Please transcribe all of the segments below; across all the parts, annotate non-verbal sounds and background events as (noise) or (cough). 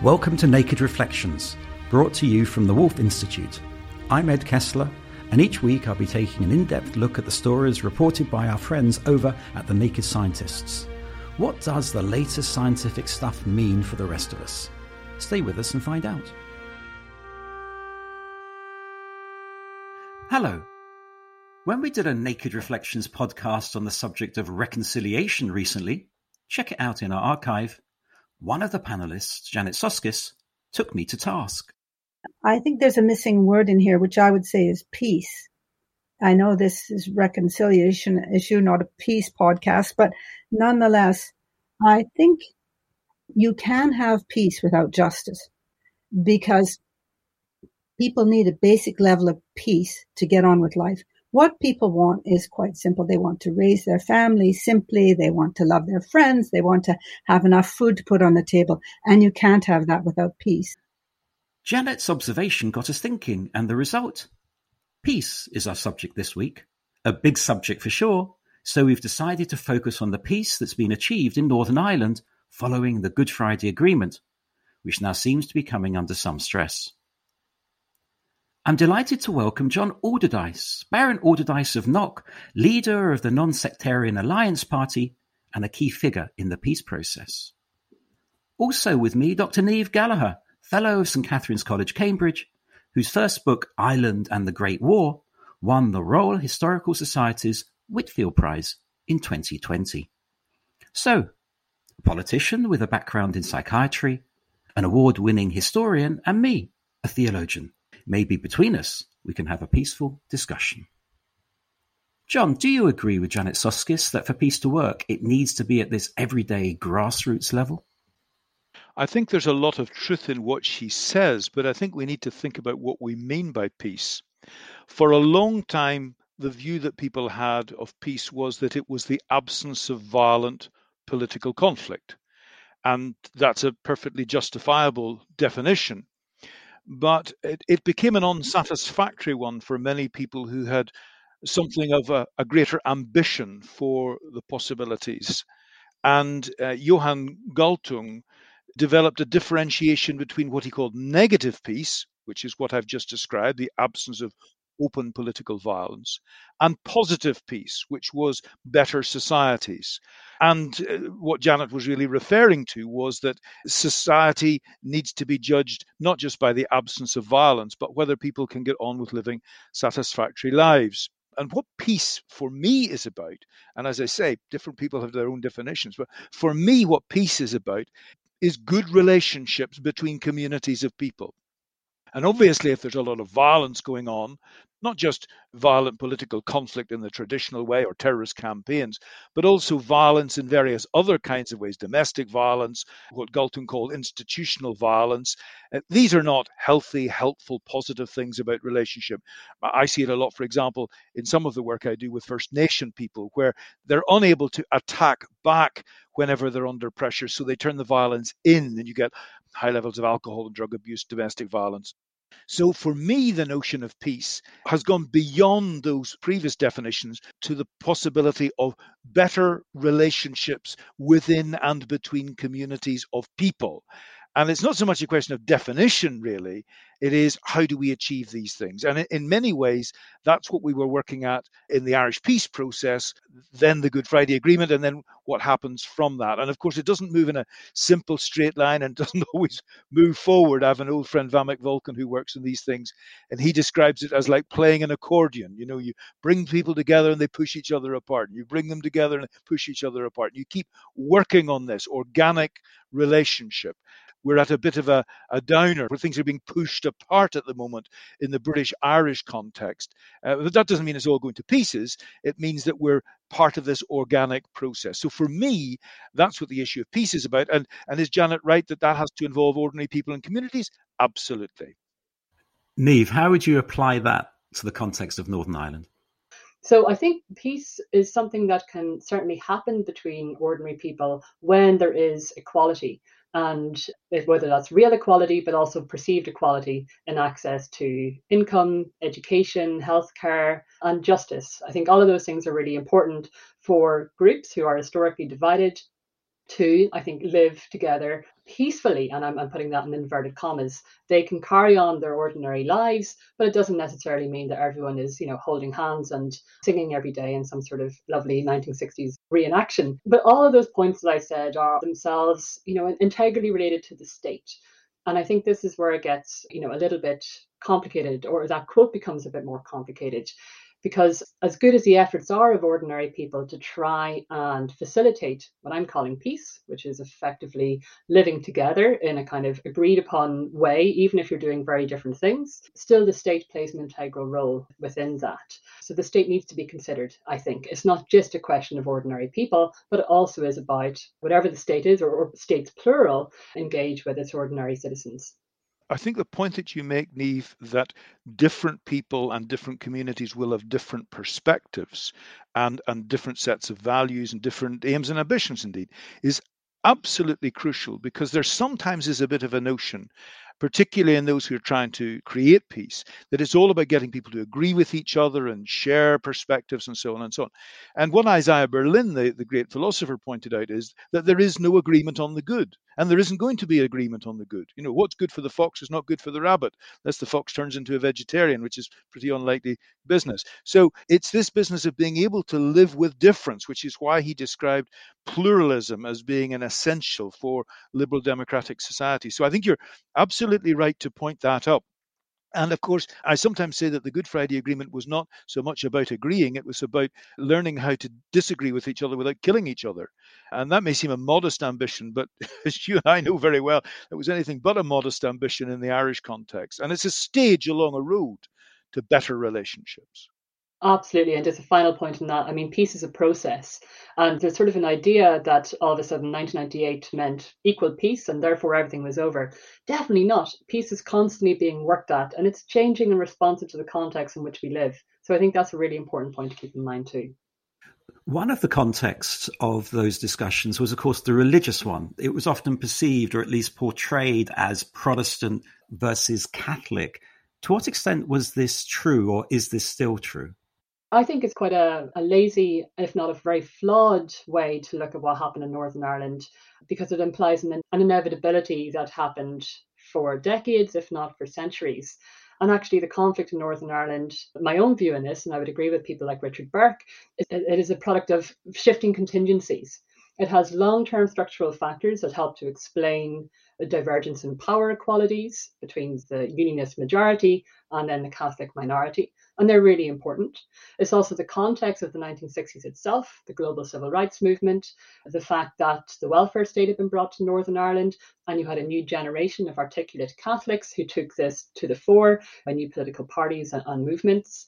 Welcome to Naked Reflections, brought to you from the Woolf Institute. I'm Ed Kessler, and each week I'll be taking an in depth look at the stories reported by our friends over at the Naked Scientists. What does the latest scientific stuff mean for the rest of us? Stay with us and find out. Hello. When we did a Naked Reflections podcast on the subject of reconciliation recently, check it out in our archive one of the panelists, Janet Soskice, took me to task. I think there's a missing word in here, which I would say is peace. I know this is reconciliation issue, not a peace podcast, but nonetheless, I think you can have peace without justice because people need a basic level of peace to get on with life. What people want is quite simple. They want to raise their family simply. They want to love their friends. They want to have enough food to put on the table. And you can't have that without peace. Janet's observation got us thinking, and the result? Peace is our subject this week. A big subject for sure, so we've decided to focus on the peace that's been achieved in Northern Ireland following the Good Friday Agreement, which now seems to be coming under some stress. I'm delighted to welcome John Alderdice, Baron Alderdice of Knock, leader of the Non-Sectarian Alliance Party and a key figure in the peace process. Also with me, Dr. Niamh Gallagher, Fellow of St Catherine's College, Cambridge, whose first book, Ireland and the Great War, won the Royal Historical Society's Whitfield Prize in 2020. So, a politician with a background in psychiatry, an award-winning historian, and me, a theologian. Maybe between us we can have a peaceful discussion. John, do you agree with Janet Soskice that for peace to work, it needs to be at this everyday grassroots level? I think there's a lot of truth in what she says, but I think we need to think about what we mean by peace. For a long time, the view that people had of peace was that it was the absence of violent political conflict. And that's a perfectly justifiable definition but it, it became an unsatisfactory one for many people who had something of a, a greater ambition for the possibilities. And uh, Johan Galtung developed a differentiation between what he called negative peace, which is what I've just described, the absence of open political violence, and positive peace, which was better societies. And uh, what Janet was really referring to was that society needs to be judged not just by the absence of violence, but whether people can get on with living satisfactory lives. And what peace for me is about, and as I say, different people have their own definitions, but for me, what peace is about is good relationships between communities of people. And obviously, if there's a lot of violence going on, not just violent political conflict in the traditional way or terrorist campaigns, but also violence in various other kinds of ways domestic violence, what Galtung called institutional violence. Uh, these are not healthy, helpful, positive things about relationship. I see it a lot, for example, in some of the work I do with First Nation people, where they're unable to attack back whenever they're under pressure. So they turn the violence in, and you get high levels of alcohol and drug abuse, domestic violence. So for me, the notion of peace has gone beyond those previous definitions to the possibility of better relationships within and between communities of people. And it's not so much a question of definition, really. It is how do we achieve these things? And in many ways, that's what we were working at in the Irish peace process, then the Good Friday Agreement, and then what happens from that. And of course, it doesn't move in a simple straight line and (laughs) doesn't always move forward. I have an old friend, Vamik Volkan, who works in these things, and he describes it as like playing an accordion. You know, you bring people together and they push each other apart. You bring them together and push each other apart. You keep working on this organic relationship we're at a bit of a, a downer where things are being pushed apart at the moment in the British Irish context. Uh, but that doesn't mean it's all going to pieces. It means that we're part of this organic process. So for me, that's what the issue of peace is about. And, and is Janet right that that has to involve ordinary people and communities? Absolutely. Niamh, how would you apply that to the context of Northern Ireland? So I think peace is something that can certainly happen between ordinary people when there is equality and whether that's real equality, but also perceived equality in access to income, education, healthcare, and justice. I think all of those things are really important for groups who are historically divided to, I think, live together peacefully. And I'm, I'm, putting that in inverted commas. They can carry on their ordinary lives, but it doesn't necessarily mean that everyone is, you know, holding hands and singing every day in some sort of lovely 1960s reenaction. But all of those points that I said are themselves, you know, integrally related to the state. And I think this is where it gets, you know, a little bit complicated, or that quote becomes a bit more complicated because as good as the efforts are of ordinary people to try and facilitate what I'm calling peace, which is effectively living together in a kind of agreed upon way, even if you're doing very different things, still the state plays an integral role within that. So the state needs to be considered, I think. It's not just a question of ordinary people, but it also is about whatever the state is, or, or states plural, engage with its ordinary citizens. I think the point that you make, Niamh, that different people and different communities will have different perspectives and, and different sets of values and different aims and ambitions, indeed, is absolutely crucial because there sometimes is a bit of a notion particularly in those who are trying to create peace, that it's all about getting people to agree with each other and share perspectives and so on and so on. And what Isaiah Berlin, the, the great philosopher, pointed out is that there is no agreement on the good. And there isn't going to be agreement on the good. You know, what's good for the fox is not good for the rabbit, unless the fox turns into a vegetarian, which is pretty unlikely business. So it's this business of being able to live with difference, which is why he described pluralism as being an essential for liberal democratic society. So I think you're absolutely right to point that up. And of course, I sometimes say that the Good Friday Agreement was not so much about agreeing, it was about learning how to disagree with each other without killing each other. And that may seem a modest ambition, but (laughs) as you and I know very well, it was anything but a modest ambition in the Irish context. And it's a stage along a road to better relationships. Absolutely. And just a final point on that, I mean, peace is a process. And there's sort of an idea that all of a sudden 1998 meant equal peace and therefore everything was over. Definitely not. Peace is constantly being worked at and it's changing in response to the context in which we live. So I think that's a really important point to keep in mind too. One of the contexts of those discussions was, of course, the religious one. It was often perceived, or at least portrayed, as Protestant versus Catholic. To what extent was this true, or is this still true? I think it's quite a, a lazy, if not a very flawed way to look at what happened in Northern Ireland because it implies an, an inevitability that happened for decades, if not for centuries. And actually, the conflict in Northern Ireland, my own view in this, and I would agree with people like Richard Bourke, it, it is a product of shifting contingencies. It has long term structural factors that help to explain a divergence in power equalities between the unionist majority and then the Catholic minority. And they're really important. It's also the context of the 1960s itself, the global civil rights movement, the fact that the welfare state had been brought to Northern Ireland, and you had a new generation of articulate Catholics who took this to the fore by new political parties and, and movements.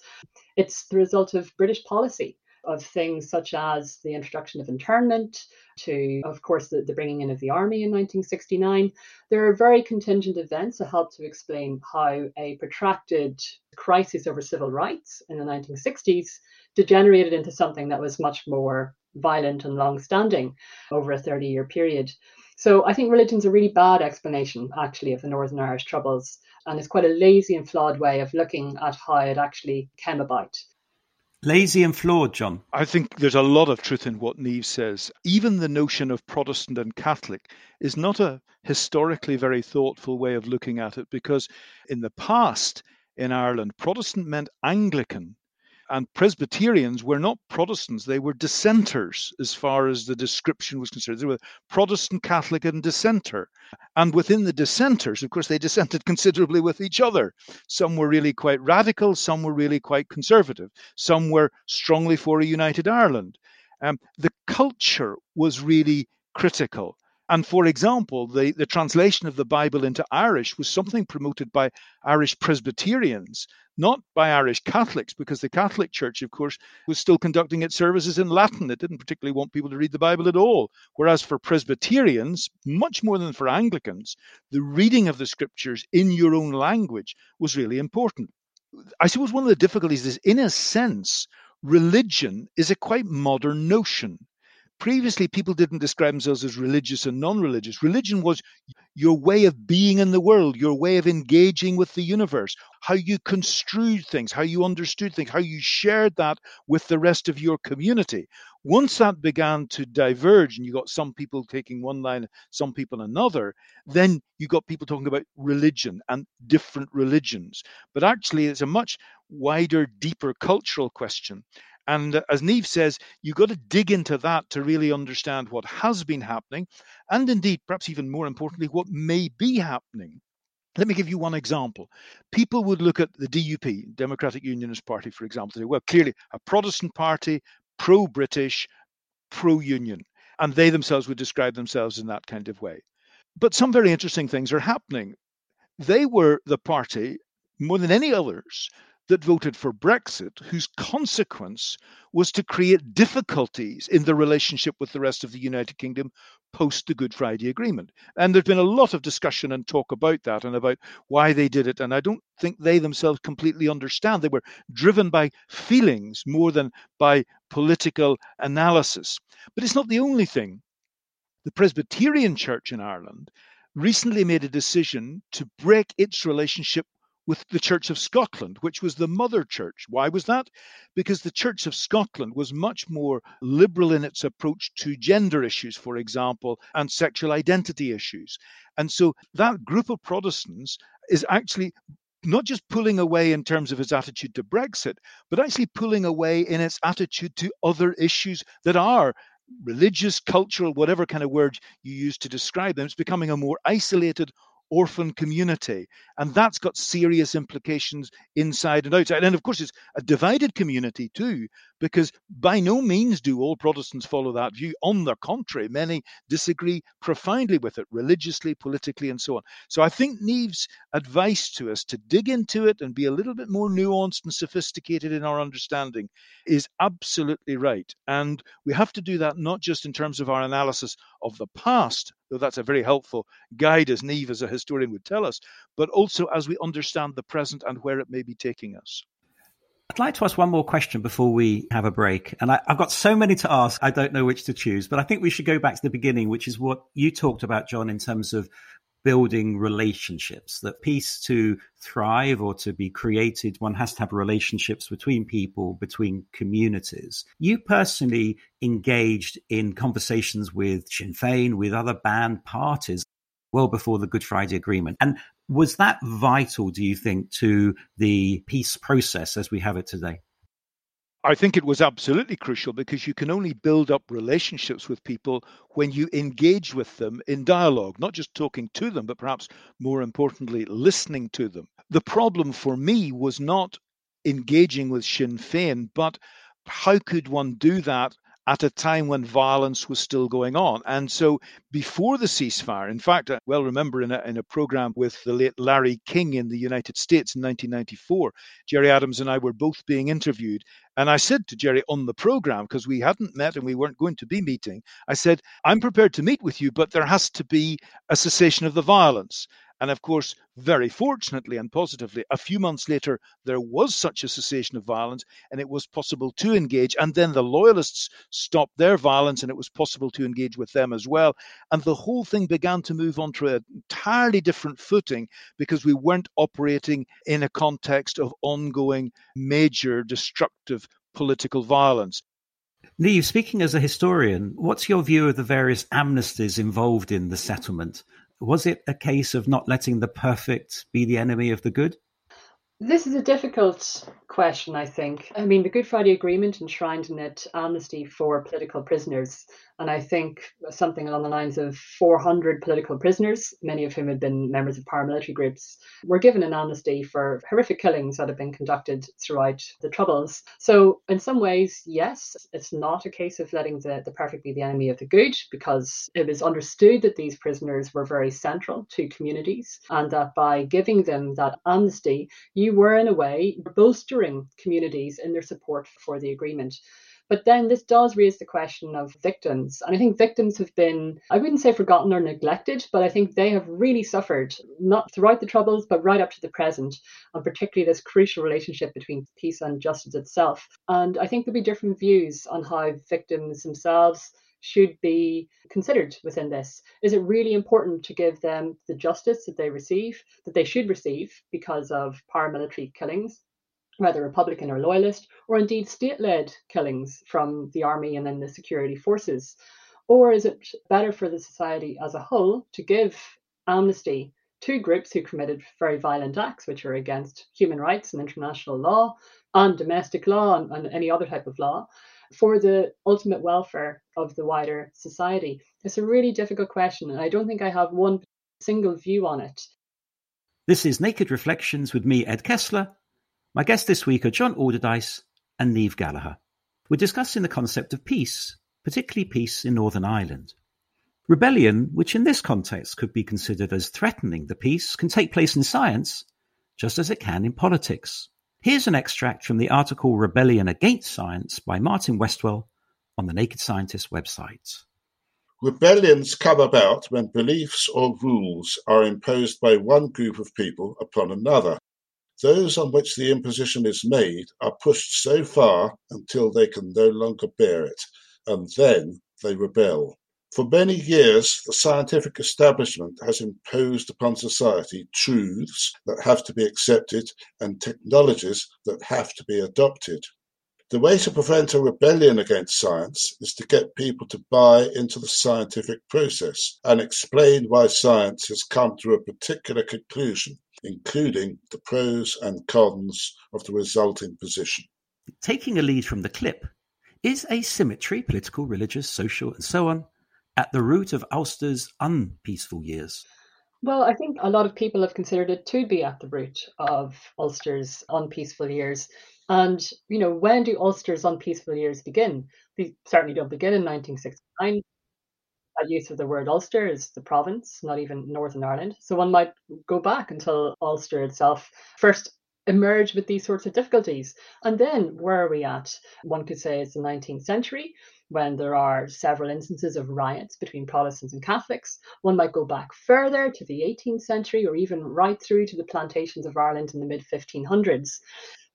It's the result of British policy of things such as the introduction of internment, to, of course, the, the, bringing in of the army in 1969. There are very contingent events that help to explain how a protracted crisis over civil rights in the 1960s degenerated into something that was much more violent and long standing over a 30 year period. So I think religion's a really bad explanation, actually, of the Northern Irish Troubles. And it's quite a lazy and flawed way of looking at how it actually came about. Lazy and flawed, John. I think there's a lot of truth in what Niamh says. Even the notion of Protestant and Catholic is not a historically very thoughtful way of looking at it because in the past in Ireland, Protestant meant Anglican and Presbyterians were not Protestants, they were dissenters as far as the description was concerned. They were Protestant, Catholic, and dissenter. And within the dissenters, of course, they dissented (laughs) considerably with each other. Some were really quite radical, some were really quite conservative, some were strongly for a united Ireland. Um, the culture was really critical. And for example, the, the translation of the Bible into Irish was something promoted by Irish Presbyterians, not by Irish Catholics, because the Catholic Church, of course, was still conducting its services in Latin. It didn't particularly want people to read the Bible at all. Whereas for Presbyterians, much more than for Anglicans, the reading of the scriptures in your own language was really important. I suppose one of the difficulties is, in a sense, religion is a quite modern notion previously people didn't describe themselves as religious and non-religious. Religion was your way of being in the world your way of engaging with the universe how you construed things how you understood things how you shared that with the rest of your community. Once that began to diverge and you got some people taking one line some people another then you got people talking about religion and different religions. But actually it's a much wider deeper cultural question and uh, as Niamh says, you've got to dig into that to really understand what has been happening, and indeed, perhaps even more importantly, what may be happening. Let me give you one example. People would look at the DUP, Democratic Unionist Party, for example, say, well, clearly a Protestant party, pro British, pro union. And they themselves would describe themselves in that kind of way. But some very interesting things are happening. They were the party, more than any others, that voted for Brexit, whose consequence was to create difficulties in the relationship with the rest of the United Kingdom post the Good Friday Agreement. And there's been a lot of discussion and talk about that and about why they did it. And I don't think they themselves completely understand. They were driven by feelings more than by political analysis. But it's not the only thing. The Presbyterian Church in Ireland recently made a decision to break its relationship with the Church of Scotland, which was the mother church. Why was that? Because the Church of Scotland was much more liberal in its approach to gender issues, for example, and sexual identity issues. And so that group of Protestants is actually not just pulling away in terms of its attitude to Brexit, but actually pulling away in its attitude to other issues that are religious, cultural, whatever kind of word you use to describe them. It's becoming a more isolated, orphan community. And that's got serious implications inside and outside. And of course, it's a divided community too, because by no means do all Protestants follow that view. On the contrary, many disagree profoundly with it, religiously, politically, and so on. So I think Niamh's advice to us to dig into it and be a little bit more nuanced and sophisticated in our understanding is absolutely right. And we have to do that not just in terms of our analysis of the past, though that's a very helpful guide, as Niamh, as a historian, would tell us, but also as we understand the present and where it may be taking us. I'd like to ask one more question before we have a break. And I, have got so many to ask, I don't know which to choose. But I think we should go back to the beginning, which is what you talked about, John, in terms of building relationships. That peace to thrive or to be created, one has to have relationships between people, between communities. You personally engaged in conversations with Sinn Féin, with other banned parties well before the Good Friday Agreement. And was that vital, do you think, to the peace process as we have it today? I think it was absolutely crucial because you can only build up relationships with people when you engage with them in dialogue, not just talking to them, but perhaps more importantly, listening to them. The problem for me was not engaging with Sinn Féin, but how could one do that at a time when violence was still going on. And so before the ceasefire, in fact, I well remember in a, in a program with the late Larry King in the United States in 1994, Gerry Adams and I were both being interviewed. And I said to Gerry on the program, because we hadn't met and we weren't going to be meeting, I said, I'm prepared to meet with you, but there has to be a cessation of the violence. And of course, very fortunately and positively, a few months later, there was such a cessation of violence and it was possible to engage. And then the loyalists stopped their violence and it was possible to engage with them as well. And the whole thing began to move onto an entirely different footing because we weren't operating in a context of ongoing major destructive political violence. Niamh, speaking as a historian, what's your view of the various amnesties involved in the settlement? Was it a case of not letting the perfect be the enemy of the good? This is a difficult question, I think. I mean, the Good Friday Agreement enshrined in it amnesty for political prisoners. And I think something along the lines of 400 political prisoners, many of whom had been members of paramilitary groups, were given an amnesty for horrific killings that had been conducted throughout the Troubles. So, in some ways, yes, it's not a case of letting the, the perfect be the enemy of the good, because it was understood that these prisoners were very central to communities, and that by giving them that amnesty, you were, in a way, bolstering communities in their support for the agreement. But then this does raise the question of victims. And I think victims have been, I wouldn't say forgotten or neglected, but I think they have really suffered, not throughout the Troubles, but right up to the present, and particularly this crucial relationship between peace and justice itself. And I think there'll be different views on how victims themselves should be considered within this. Is it really important to give them the justice that they receive, that they should receive because of paramilitary killings? Whether Republican or Loyalist, or indeed state led killings from the army and then the security forces? Or is it better for the society as a whole to give amnesty to groups who committed very violent acts, which are against human rights and international law and domestic law and, and any other type of law, for the ultimate welfare of the wider society? It's a really difficult question, and I don't think I have one single view on it. This is Naked Reflections with me, Ed Kessler, my guests this week are John Alderdice and Niamh Gallagher. We're discussing the concept of peace, particularly peace in Northern Ireland. Rebellion, which in this context could be considered as threatening the peace, can take place in science just as it can in politics. Here's an extract from the article Rebellion Against Science by Martin Westwell on the Naked Scientist website. Rebellions come about when beliefs or rules are imposed by one group of people upon another. Those on which the imposition is made are pushed so far until they can no longer bear it, and then they rebel. For many years, the scientific establishment has imposed upon society truths that have to be accepted and technologies that have to be adopted. The way to prevent a rebellion against science is to get people to buy into the scientific process and explain why science has come to a particular conclusion including the pros and cons of the resulting position. Taking a lead from the clip, is asymmetry, political, religious, social, and so on, at the root of Ulster's unpeaceful years? Well, I think a lot of people have considered it to be at the root of Ulster's unpeaceful years. And, you know, when do Ulster's unpeaceful years begin? They certainly don't begin in 1969 use of the word Ulster is the province, not even Northern Ireland. So one might go back until Ulster itself first emerged with these sorts of difficulties. And then where are we at? One could say it's the 19th century when there are several instances of riots between Protestants and Catholics. One might go back further to the 18th century or even right through to the plantations of Ireland in the mid 1500s.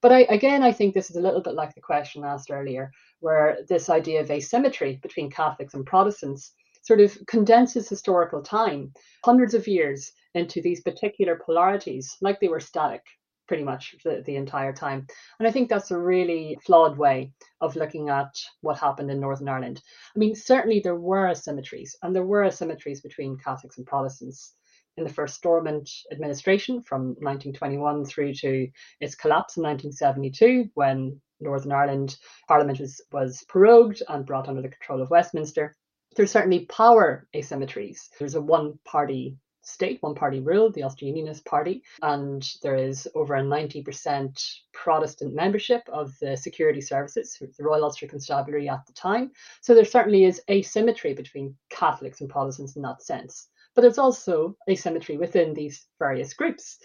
But I, again, I think this is a little bit like the question asked earlier, where this idea of asymmetry between Catholics and Protestants sort of condenses historical time, hundreds of years, into these particular polarities, like they were static pretty much the, the entire time. And I think that's a really flawed way of looking at what happened in Northern Ireland. I mean, certainly there were asymmetries, and there were asymmetries between Catholics and Protestants in the first Stormont administration from 1921 through to its collapse in 1972 when Northern Ireland Parliament was, was prorogued and brought under the control of Westminster there's certainly power asymmetries. There's a one party state, one party rule, the Ulster Unionist Party, and there is over a 90% Protestant membership of the security services, the Royal Ulster Constabulary at the time. So there certainly is asymmetry between Catholics and Protestants in that sense. But there's also asymmetry within these various groups.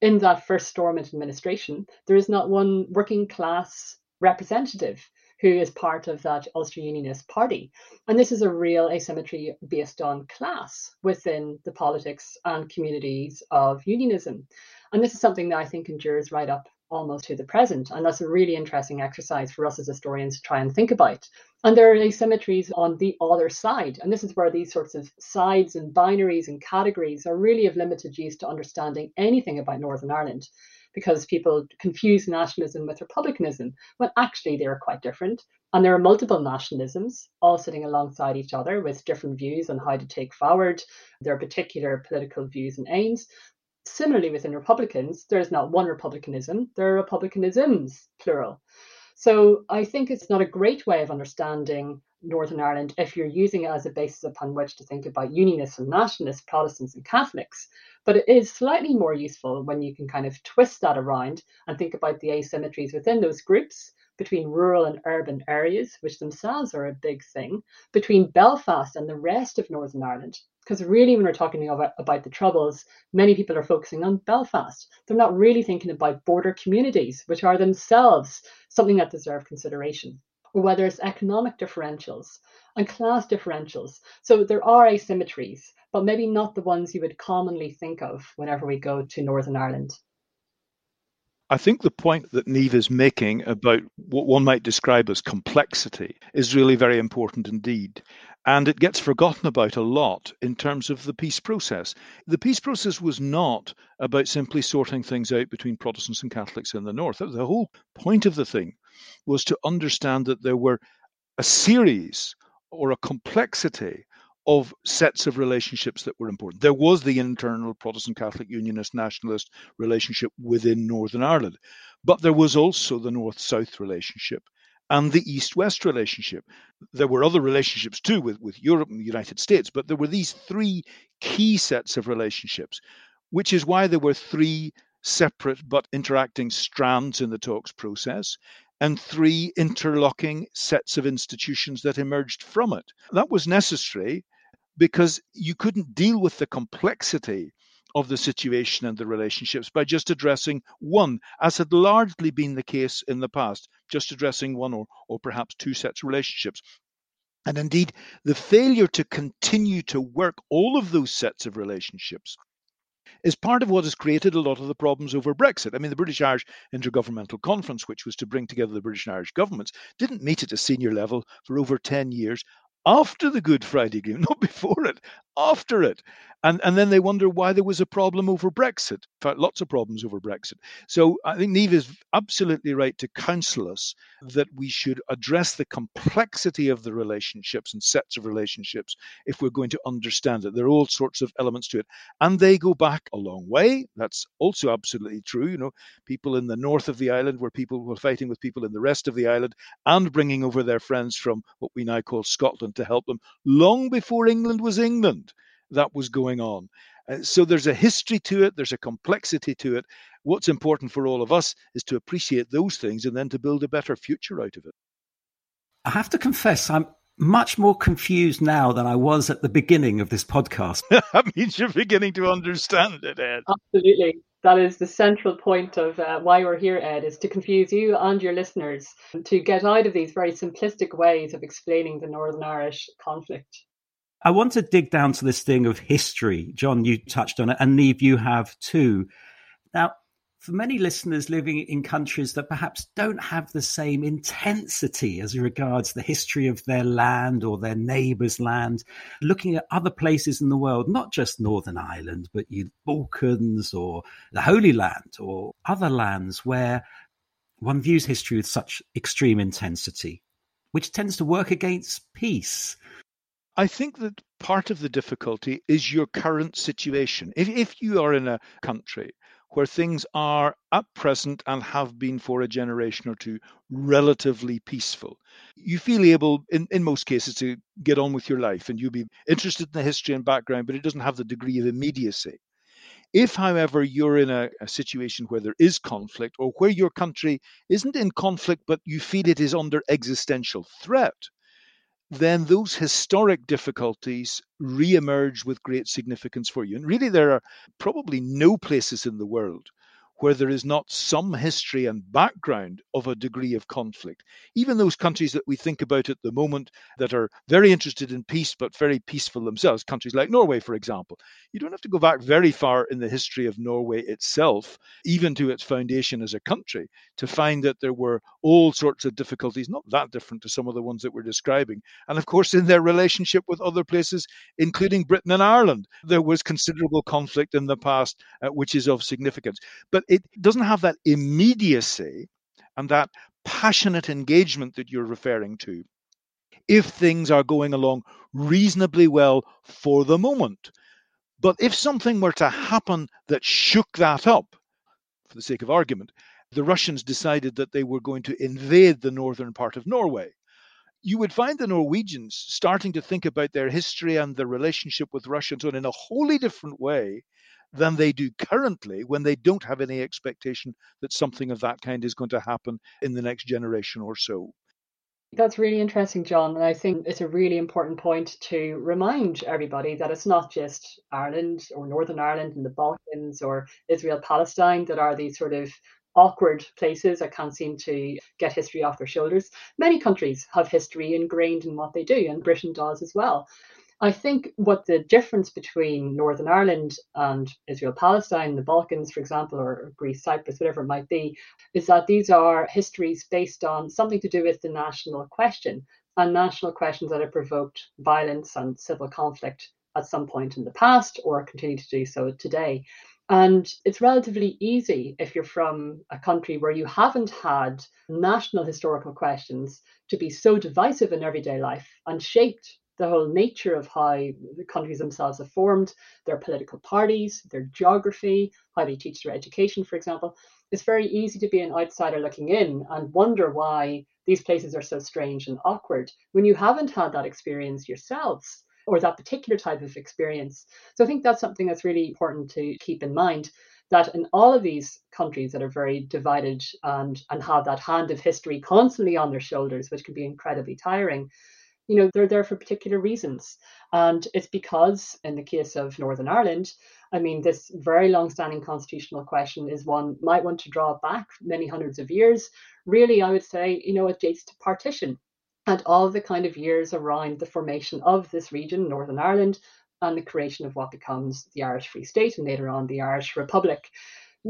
In that first Stormont administration, there is not one working class representative who is part of that Ulster Unionist Party. And this is a real asymmetry based on class within the politics and communities of unionism. And this is something that I think endures right up almost to the present. And that's a really interesting exercise for us as historians to try and think about. And there are asymmetries on the other side. And this is where these sorts of sides and binaries and categories are really of limited use to understanding anything about Northern Ireland because people confuse nationalism with republicanism when actually they are quite different. And there are multiple nationalisms all sitting alongside each other with different views on how to take forward their particular political views and aims. Similarly, within Republicans, there is not one republicanism, there are republicanisms, plural. So I think it's not a great way of understanding Northern Ireland if you're using it as a basis upon which to think about unionists and nationalists, Protestants and Catholics. But it is slightly more useful when you can kind of twist that around and think about the asymmetries within those groups between rural and urban areas, which themselves are a big thing, between Belfast and the rest of Northern Ireland. Because really, when we're talking about, about the Troubles, many people are focusing on Belfast. They're not really thinking about border communities, which are themselves something that deserve consideration whether it's economic differentials and class differentials. So there are asymmetries, but maybe not the ones you would commonly think of whenever we go to Northern Ireland. I think the point that Niamh is making about what one might describe as complexity is really very important indeed. And it gets forgotten about a lot in terms of the peace process. The peace process was not about simply sorting things out between Protestants and Catholics in the North. The whole point of the thing was to understand that there were a series or a complexity of sets of relationships that were important. There was the internal Protestant Catholic Unionist nationalist relationship within Northern Ireland, but there was also the North South relationship and the East West relationship. There were other relationships too with, with Europe and the United States, but there were these three key sets of relationships, which is why there were three separate but interacting strands in the talks process and three interlocking sets of institutions that emerged from it. That was necessary because you couldn't deal with the complexity of the situation and the relationships by just addressing one, as had largely been the case in the past, just addressing one or, or perhaps two sets of relationships. And indeed, the failure to continue to work all of those sets of relationships is part of what has created a lot of the problems over Brexit. I mean, the British Irish Intergovernmental Conference, which was to bring together the British and Irish governments, didn't meet at a senior level for over 10 years after the Good Friday game, (laughs) not before it, after it. And, and then they wonder why there was a problem over Brexit. In fact, lots of problems over Brexit. So I think Niamh is absolutely right to counsel us that we should address the complexity of the relationships and sets of relationships if we're going to understand it. There are all sorts of elements to it. And they go back a long way. That's also absolutely true. You know, people in the north of the island were people were fighting with people in the rest of the island and bringing over their friends from what we now call Scotland to help them long before England was England that was going on. Uh, so there's a history to it, there's a complexity to it. What's important for all of us is to appreciate those things and then to build a better future out of it. I have to confess, I'm much more confused now than I was at the beginning of this podcast. (laughs) that means you're beginning to understand it, Ed. Absolutely. That is the central point of uh, why we're here, Ed, is to confuse you and your listeners to get out of these very simplistic ways of explaining the Northern Irish conflict. I want to dig down to this thing of history. John, you touched on it, and Niamh, you have too. Now, for many listeners living in countries that perhaps don't have the same intensity as regards the history of their land or their neighbour's land, looking at other places in the world, not just Northern Ireland, but the Balkans or the Holy Land or other lands where one views history with such extreme intensity, which tends to work against peace. I think that part of the difficulty is your current situation. If, if you are in a country where things are at present and have been for a generation or two relatively peaceful. You feel able, in, in most cases, to get on with your life and you'll be interested in the history and background, but it doesn't have the degree of immediacy. If, however, you're in a, a, situation where there is conflict or where your country isn't in conflict, but you feel it is under existential threat, then those historic difficulties re-emerge with great significance for you. And really, there are probably no places in the world where there is not some history and background of a degree of conflict. Even those countries that we think about at the moment that are very interested in peace but very peaceful themselves, countries like Norway, for example, you don't have to go back very far in the history of Norway itself, even to its foundation as a country, to find that there were all sorts of difficulties, not that different to some of the ones that we're describing. And of course, in their relationship with other places, including Britain and Ireland, there was considerable conflict in the past, uh, which is of significance. But it doesn't have that immediacy and that passionate engagement that you're referring to if things are going along reasonably well for the moment. But if something were to happen that shook that up, for the sake of argument, the Russians decided that they were going to invade the northern part of Norway. You would find the Norwegians starting to think about their history and their relationship with Russia and so on in a wholly different way than they do currently when they don't have any expectation that something of that kind is going to happen in the next generation or so. That's really interesting, John. And I think it's a really important point to remind everybody that it's not just Ireland or Northern Ireland and the Balkans or Israel Palestine that are these sort of awkward places that can't seem to get history off their shoulders. Many countries have history ingrained in what they do, and Britain does as well. I think what the difference between Northern Ireland and Israel Palestine, the Balkans, for example, or Greece, Cyprus, whatever it might be, is that these are histories based on something to do with the national question and national questions that have provoked violence and civil conflict at some point in the past or continue to do so today. And it's relatively easy if you're from a country where you haven't had national historical questions to be so divisive in everyday life and shaped the whole nature of how the countries themselves have formed, their political parties, their geography, how they teach their education, for example, it's very easy to be an outsider looking in and wonder why these places are so strange and awkward when you haven't had that experience yourselves or that particular type of experience. So I think that's something that's really important to keep in mind that in all of these countries that are very divided and, and have that hand of history constantly on their shoulders, which can be incredibly tiring, you know, they're there for particular reasons. And it's because, in the case of Northern Ireland, I mean, this very long standing constitutional question is one might want to draw back many hundreds of years. Really, I would say, you know, it dates to partition and all the kind of years around the formation of this region, Northern Ireland, and the creation of what becomes the Irish Free State and later on the Irish Republic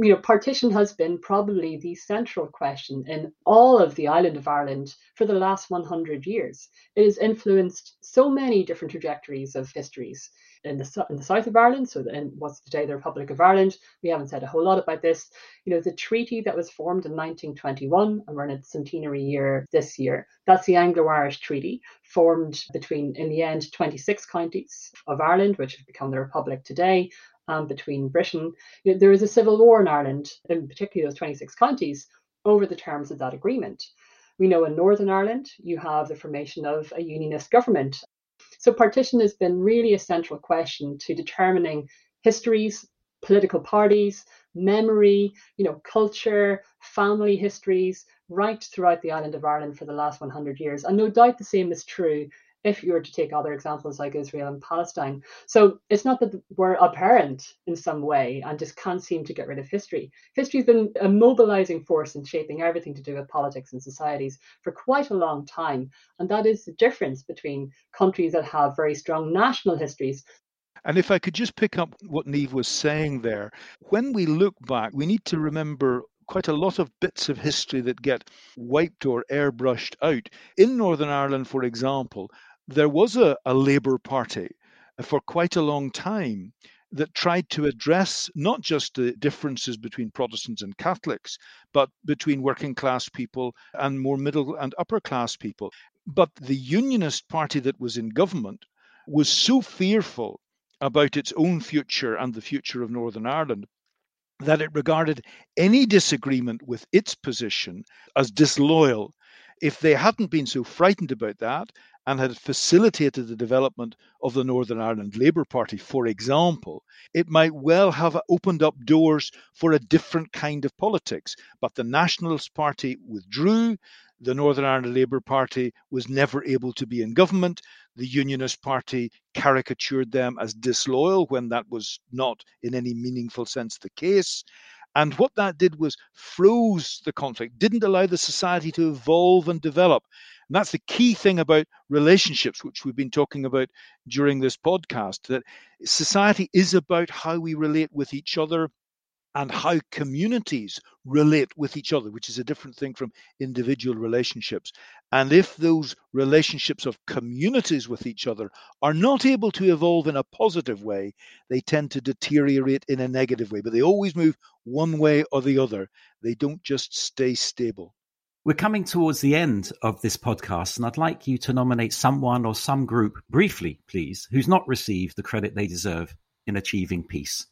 you know, partition has been probably the central question in all of the island of Ireland for the last 100 years. It has influenced so many different trajectories of histories. In the, in the south of Ireland, so in what's today the Republic of Ireland, we haven't said a whole lot about this. You know, the treaty that was formed in 1921, and we're in its centenary year this year, that's the Anglo-Irish Treaty, formed between, in the end, 26 counties of Ireland, which have become the Republic today, um, between Britain. You know, a civil war in Ireland, in particular those 26 counties, over the terms of that agreement. We know in Northern Ireland, you have the formation of a unionist government. So partition has been really a central question to determining histories, political parties, memory, you know, culture, family histories, right throughout the island of Ireland for the last 100 years. And no doubt the same is true if you were to take other examples like Israel and Palestine. So it's not that we're apparent in some way and just can't seem to get rid of history. History's been a mobilizing force in shaping everything to do with politics and societies for quite a long time. And that is the difference between countries that have very strong national histories and if I could just pick up what Niamh was saying there, when we look back, we need to remember quite a lot of bits of history that get wiped or airbrushed out. In Northern Ireland, for example, there was a, a Labour Party uh, for quite a long time that tried to address not just the differences between Protestants and Catholics, but between working class people and more middle and upper class people. But the Unionist Party that was in government was so fearful about its own future and the future of Northern Ireland that it regarded any disagreement with its position as disloyal. If they hadn't been so frightened about that and had facilitated the development of the Northern Ireland Labour Party, for example, it might well have opened up doors for a different kind of politics. But the Nationalist Party withdrew. The Northern Ireland Labour Party was never able to be in government. The Unionist Party caricatured them as disloyal when that was not in any meaningful sense the case. And what that did was froze the conflict, didn't allow the society to evolve and develop. And that's the key thing about relationships, which we've been talking about during this podcast, that society is about how we relate with each other and how communities relate with each other, which is a different thing from individual relationships. And if those relationships of communities with each other are not able to evolve in a positive way, they tend to deteriorate in a negative way. But they always move one way or the other, they don't just stay stable. We're coming towards the end of this podcast, and I'd like you to nominate someone or some group, briefly, please, who's not received the credit they deserve in achieving peace.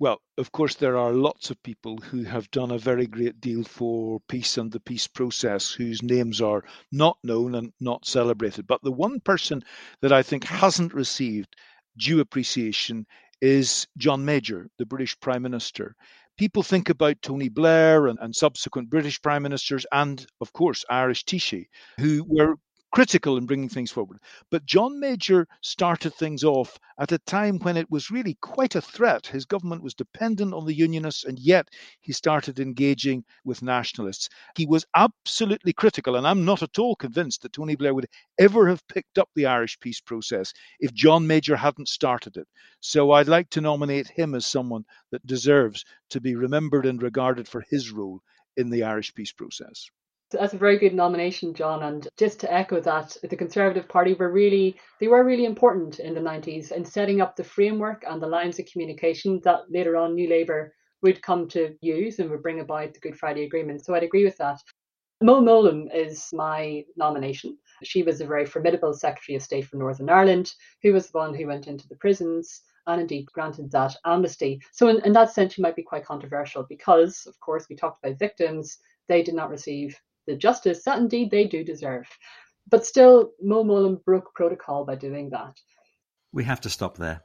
Well, of course, there are lots of people who have done a very great deal for peace and the peace process whose names are not known and not celebrated. But the one person that I think hasn't received due appreciation is John Major, the British Prime Minister. People think about Tony Blair and, and subsequent British Prime Ministers and, of course, Irish Taoiseach, who were critical in bringing things forward. But John Major started things off at a time when it was really quite a threat. His government was dependent on the Unionists, and yet he started engaging with nationalists. He was absolutely critical, and I'm not at all convinced that Tony Blair would ever have picked up the Irish peace process if John Major hadn't started it. So I'd like to nominate him as someone that deserves to be remembered and regarded for his role in the Irish peace process. That's a very good nomination, John. And just to echo that, the Conservative Party were really they were really important in the 90s in setting up the framework and the lines of communication that later on New Labour would come to use and would bring about the Good Friday Agreement. So I'd agree with that. Mo Mowlam is my nomination. She was a very formidable Secretary of State for Northern Ireland, who was the one who went into the prisons and indeed granted that amnesty. So, in, in that sense, she might be quite controversial because, of course, we talked about victims. They did not receive the justice that indeed they do deserve. But still, Mo Mowlam broke protocol by doing that. We have to stop there.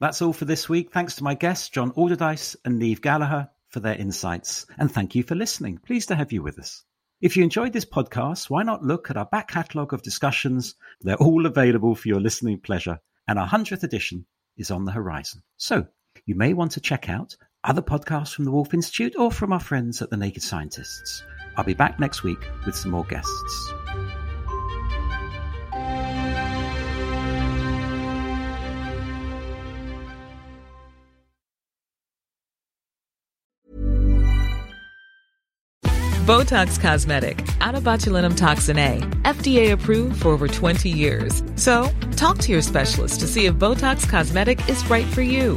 That's all for this week. Thanks to my guests, John Alderdice and Niamh Gallagher, for their insights. And thank you for listening. Pleased to have you with us. If you enjoyed this podcast, why not look at our back catalogue of discussions? They're all available for your listening pleasure. And our 100th edition is on the horizon. So you may want to check out other podcasts from the Woolf Institute or from our friends at the Naked Scientists. I'll be back next week with some more guests. Botox Cosmetic, out of botulinum toxin A, FDA approved for over 20 years. So, talk to your specialist to see if Botox Cosmetic is right for you.